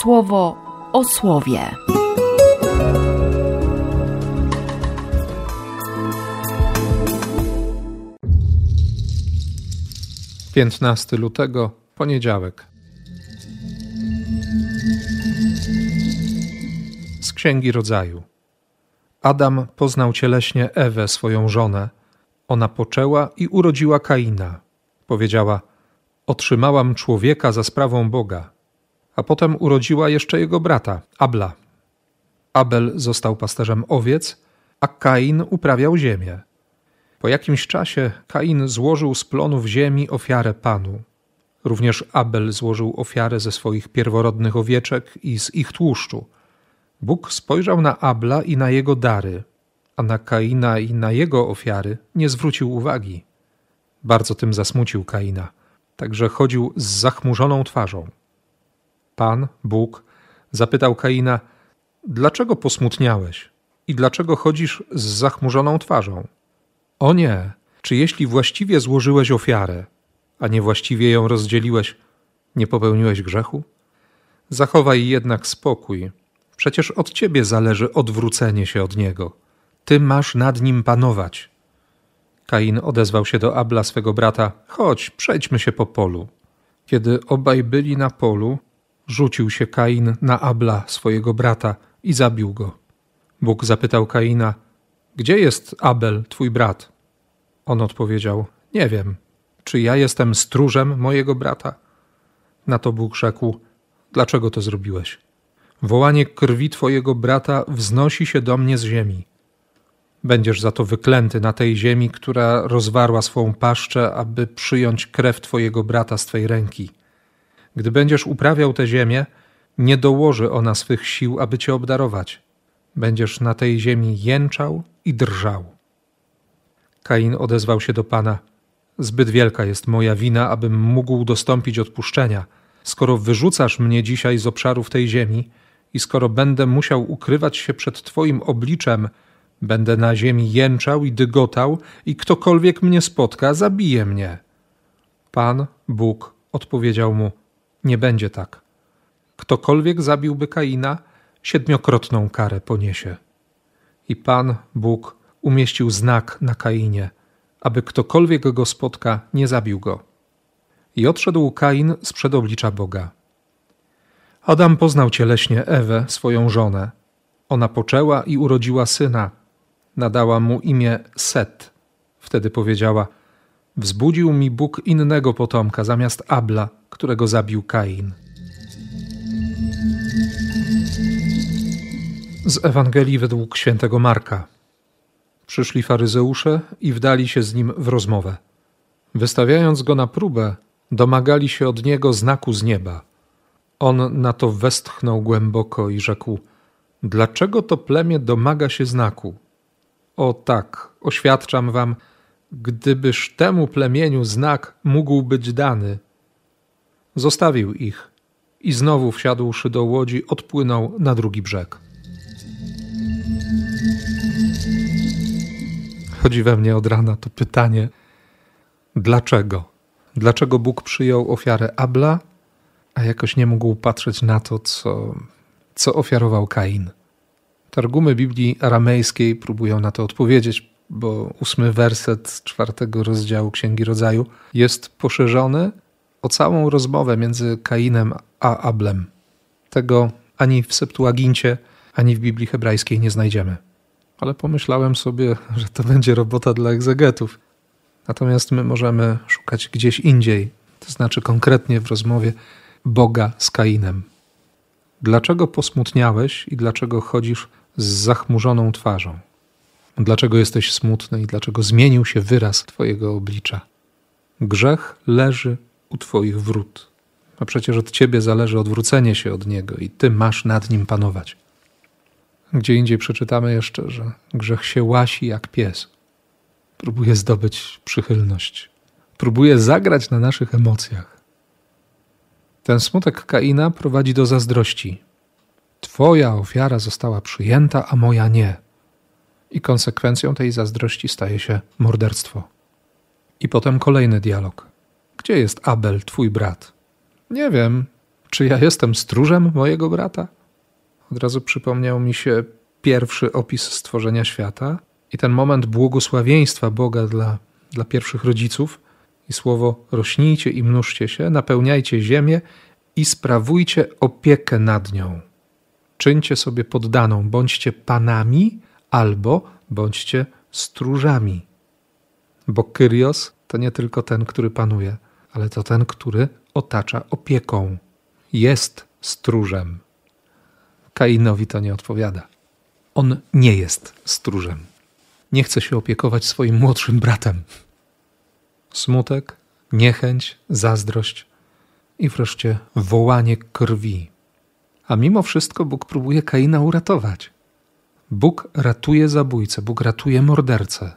słowo o słowie. 15 lutego, poniedziałek. Z Księgi Rodzaju. Adam poznał cieleśnie Ewę, swoją żonę. Ona poczęła i urodziła Kaina. Powiedziała: Otrzymałam człowieka za sprawą Boga. A potem urodziła jeszcze jego brata, Abla. Abel został pasterzem owiec, a Kain uprawiał ziemię. Po jakimś czasie Kain złożył z plonów ziemi ofiarę Panu. Również Abel złożył ofiarę ze swoich pierworodnych owieczek i z ich tłuszczu. Bóg spojrzał na Abla i na jego dary, a na Kaina i na jego ofiary nie zwrócił uwagi. Bardzo tym zasmucił Kaina, także chodził z zachmurzoną twarzą. Pan, Bóg, zapytał Kaina: Dlaczego posmutniałeś i dlaczego chodzisz z zachmurzoną twarzą? O nie, czy jeśli właściwie złożyłeś ofiarę, a niewłaściwie ją rozdzieliłeś, nie popełniłeś grzechu? Zachowaj jednak spokój. Przecież od ciebie zależy odwrócenie się od niego. Ty masz nad nim panować. Kain odezwał się do Abla swego brata: Chodź, przejdźmy się po polu. Kiedy obaj byli na polu, rzucił się Kain na Abla, swojego brata, i zabił go. Bóg zapytał Kaina: gdzie jest Abel, twój brat? On odpowiedział: Nie wiem. Czy ja jestem stróżem mojego brata? Na to Bóg rzekł: Dlaczego to zrobiłeś? Wołanie krwi twojego brata wznosi się do mnie z ziemi. Będziesz za to wyklęty na tej ziemi, która rozwarła swą paszczę, aby przyjąć krew twojego brata z twej ręki. Gdy będziesz uprawiał tę ziemię, nie dołoży ona swych sił, aby cię obdarować. Będziesz na tej ziemi jęczał i drżał. Kain odezwał się do Pana: Zbyt wielka jest moja wina, abym mógł dostąpić odpuszczenia. Skoro wyrzucasz mnie dzisiaj z obszarów tej ziemi i skoro będę musiał ukrywać się przed Twoim obliczem, będę na ziemi jęczał i dygotał, i ktokolwiek mnie spotka, zabije mnie. Pan, Bóg, odpowiedział mu: Nie będzie tak. Ktokolwiek zabiłby Kaina, siedmiokrotną karę poniesie. I Pan, Bóg, umieścił znak na Kainie, aby ktokolwiek go spotka, nie zabił go. I odszedł Kain z przed oblicza Boga. Adam poznał cieleśnie Ewę, swoją żonę. Ona poczęła i urodziła syna. Nadała mu imię Set. Wtedy powiedziała: Wzbudził mi Bóg innego potomka zamiast Abla, którego zabił Kain. Z Ewangelii według świętego Marka. Przyszli faryzeusze i wdali się z nim w rozmowę. Wystawiając go na próbę, domagali się od niego znaku z nieba. On na to westchnął głęboko i rzekł: Dlaczego to plemię domaga się znaku? O tak, oświadczam wam, gdybyż temu plemieniu znak mógł być dany. Zostawił ich i znowu wsiadłszy do łodzi, odpłynął na drugi brzeg. Chodzi we mnie od rana to pytanie: dlaczego? Dlaczego Bóg przyjął ofiarę Abla, a jakoś nie mógł patrzeć na to, co, co ofiarował Kain? Targumy Biblii aramejskiej próbują na to odpowiedzieć, bo ósmy werset czwartego rozdziału Księgi Rodzaju jest poszerzony o całą rozmowę między Kainem a Ablem. Tego ani w Septuagincie, ani w Biblii hebrajskiej nie znajdziemy. Ale pomyślałem sobie, że to będzie robota dla egzegetów. Natomiast my możemy szukać gdzieś indziej, to znaczy konkretnie w rozmowie Boga z Kainem. Dlaczego posmutniałeś i dlaczego chodzisz z zachmurzoną twarzą? Dlaczego jesteś smutny i dlaczego zmienił się wyraz Twojego oblicza? Grzech leży u Twoich wrót, a przecież od Ciebie zależy odwrócenie się od Niego i Ty masz nad nim panować. Gdzie indziej przeczytamy jeszcze, że grzech się łasi jak pies. Próbuje zdobyć przychylność. Próbuje zagrać na naszych emocjach. Ten smutek Kaina prowadzi do zazdrości. Twoja ofiara została przyjęta, a moja nie. I konsekwencją tej zazdrości staje się morderstwo. I potem kolejny dialog. Gdzie jest Abel, twój brat? Nie wiem. Czy ja jestem stróżem mojego brata? Od razu przypomniał mi się pierwszy opis stworzenia świata i ten moment błogosławieństwa Boga dla, dla pierwszych rodziców i słowo rośnijcie i mnóżcie się, napełniajcie ziemię i sprawujcie opiekę nad nią. Czyńcie sobie poddaną, bądźcie panami albo bądźcie stróżami. Bo Kyrios to nie tylko ten, który panuje, ale to ten, który otacza opieką. Jest stróżem. Kainowi to nie odpowiada. On nie jest stróżem. Nie chce się opiekować swoim młodszym bratem. Smutek, niechęć, zazdrość i wreszcie wołanie krwi. A mimo wszystko Bóg próbuje Kaina uratować. Bóg ratuje zabójcę, Bóg ratuje mordercę.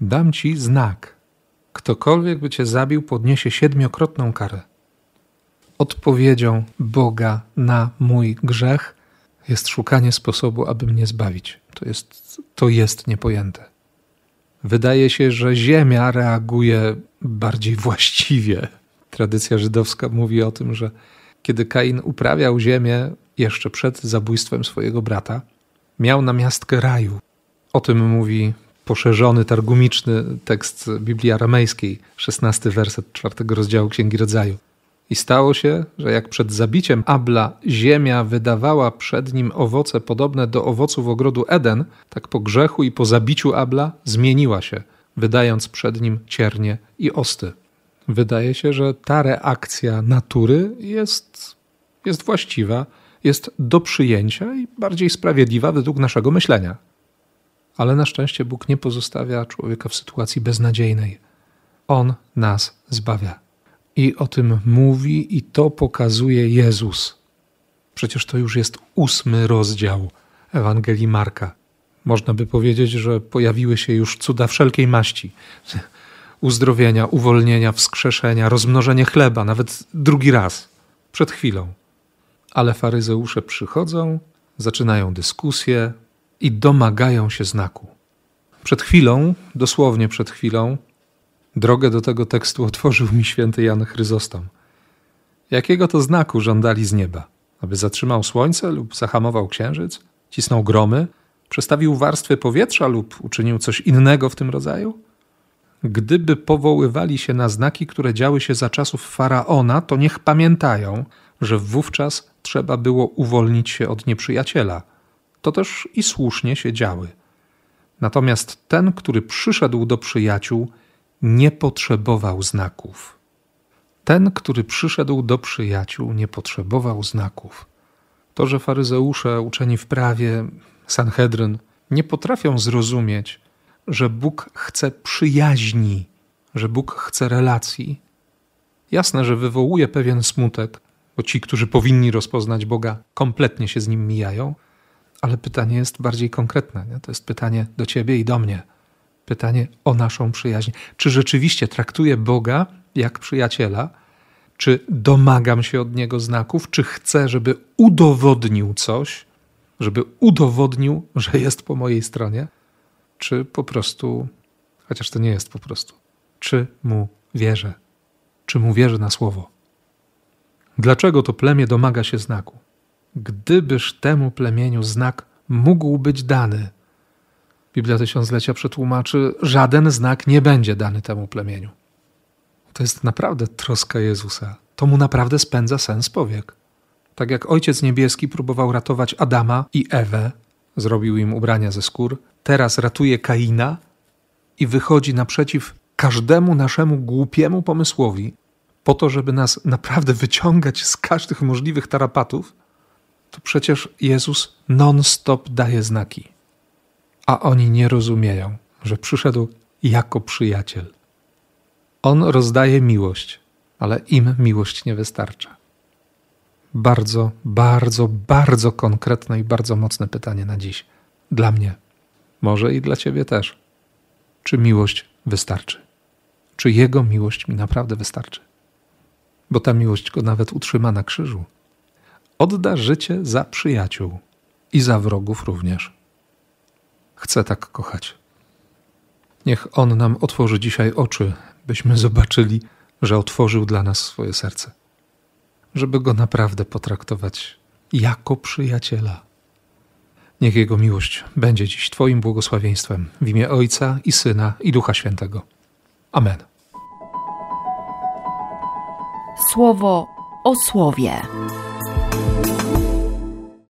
Dam ci znak. Ktokolwiek by cię zabił, podniesie siedmiokrotną karę. Odpowiedzią Boga na mój grzech jest szukanie sposobu, aby mnie zbawić. To jest, to jest niepojęte. Wydaje się, że Ziemia reaguje bardziej właściwie. Tradycja żydowska mówi o tym, że kiedy Kain uprawiał ziemię jeszcze przed zabójstwem swojego brata, miał na miastkę raju. O tym mówi poszerzony, targumiczny tekst Biblii aramejskiej, szesnasty werset czwartego rozdziału Księgi Rodzaju. I stało się, że jak przed zabiciem Abla ziemia wydawała przed nim owoce podobne do owoców ogrodu Eden, tak po grzechu i po zabiciu Abla zmieniła się, wydając przed nim ciernie i osty. Wydaje się, że ta reakcja natury jest, jest właściwa, jest do przyjęcia i bardziej sprawiedliwa według naszego myślenia. Ale na szczęście Bóg nie pozostawia człowieka w sytuacji beznadziejnej. On nas zbawia. I o tym mówi i to pokazuje Jezus. Przecież to już jest ósmy rozdział Ewangelii Marka. Można by powiedzieć, że pojawiły się już cuda wszelkiej maści. Uzdrowienia, uwolnienia, wskrzeszenia, rozmnożenie chleba, nawet drugi raz, przed chwilą. Ale faryzeusze przychodzą, zaczynają dyskusję i domagają się znaku. Przed chwilą, dosłownie przed chwilą, Drogę do tego tekstu otworzył mi święty Jan Chryzostom. Jakiego to znaku żądali z nieba? Aby zatrzymał słońce lub zahamował księżyc? Cisnął gromy? Przestawił warstwy powietrza lub uczynił coś innego w tym rodzaju? Gdyby powoływali się na znaki, które działy się za czasów faraona, to niech pamiętają, że wówczas trzeba było uwolnić się od nieprzyjaciela. To też i słusznie się działy. Natomiast ten, który przyszedł do przyjaciół, nie potrzebował znaków. Ten, który przyszedł do przyjaciół, nie potrzebował znaków. To, że faryzeusze, uczeni w prawie, Sanhedryn, nie potrafią zrozumieć, że Bóg chce przyjaźni, że Bóg chce relacji. Jasne, że wywołuje pewien smutek, bo ci, którzy powinni rozpoznać Boga, kompletnie się z nim mijają, ale pytanie jest bardziej konkretne. Nie? To jest pytanie do ciebie i do mnie pytanie o naszą przyjaźń. Czy rzeczywiście traktuję Boga jak przyjaciela? Czy domagam się od niego znaków? Czy chcę, żeby udowodnił coś, żeby udowodnił, że jest po mojej stronie? Czy po prostu, chociaż to nie jest po prostu, czy mu wierzę? Czy mu wierzę na słowo? Dlaczego to plemię domaga się znaku? Gdybyż temu plemieniu znak mógł być dany, Biblia Tysiąclecia przetłumaczy, żaden znak nie będzie dany temu plemieniu. To jest naprawdę troska Jezusa. To mu naprawdę spędza sens powiek. Tak jak Ojciec Niebieski próbował ratować Adama i Ewę, zrobił im ubrania ze skór, teraz ratuje Kaina i wychodzi naprzeciw każdemu naszemu głupiemu pomysłowi, po to, żeby nas naprawdę wyciągać z każdych możliwych tarapatów, to przecież Jezus non-stop daje znaki a oni nie rozumieją, że przyszedł jako przyjaciel. On rozdaje miłość, ale im miłość nie wystarcza. Bardzo, bardzo, bardzo konkretne i bardzo mocne pytanie na dziś. Dla mnie, może i dla ciebie też. Czy miłość wystarczy? Czy jego miłość mi naprawdę wystarczy? Bo ta miłość go nawet utrzyma na krzyżu. Odda życie za przyjaciół i za wrogów również chce tak kochać. Niech On nam otworzy dzisiaj oczy, byśmy zobaczyli, że otworzył dla nas swoje serce. żeby go naprawdę potraktować jako przyjaciela. Niech Jego miłość będzie dziś Twoim błogosławieństwem w imię Ojca i Syna i Ducha Świętego. Amen. Słowo o słowie.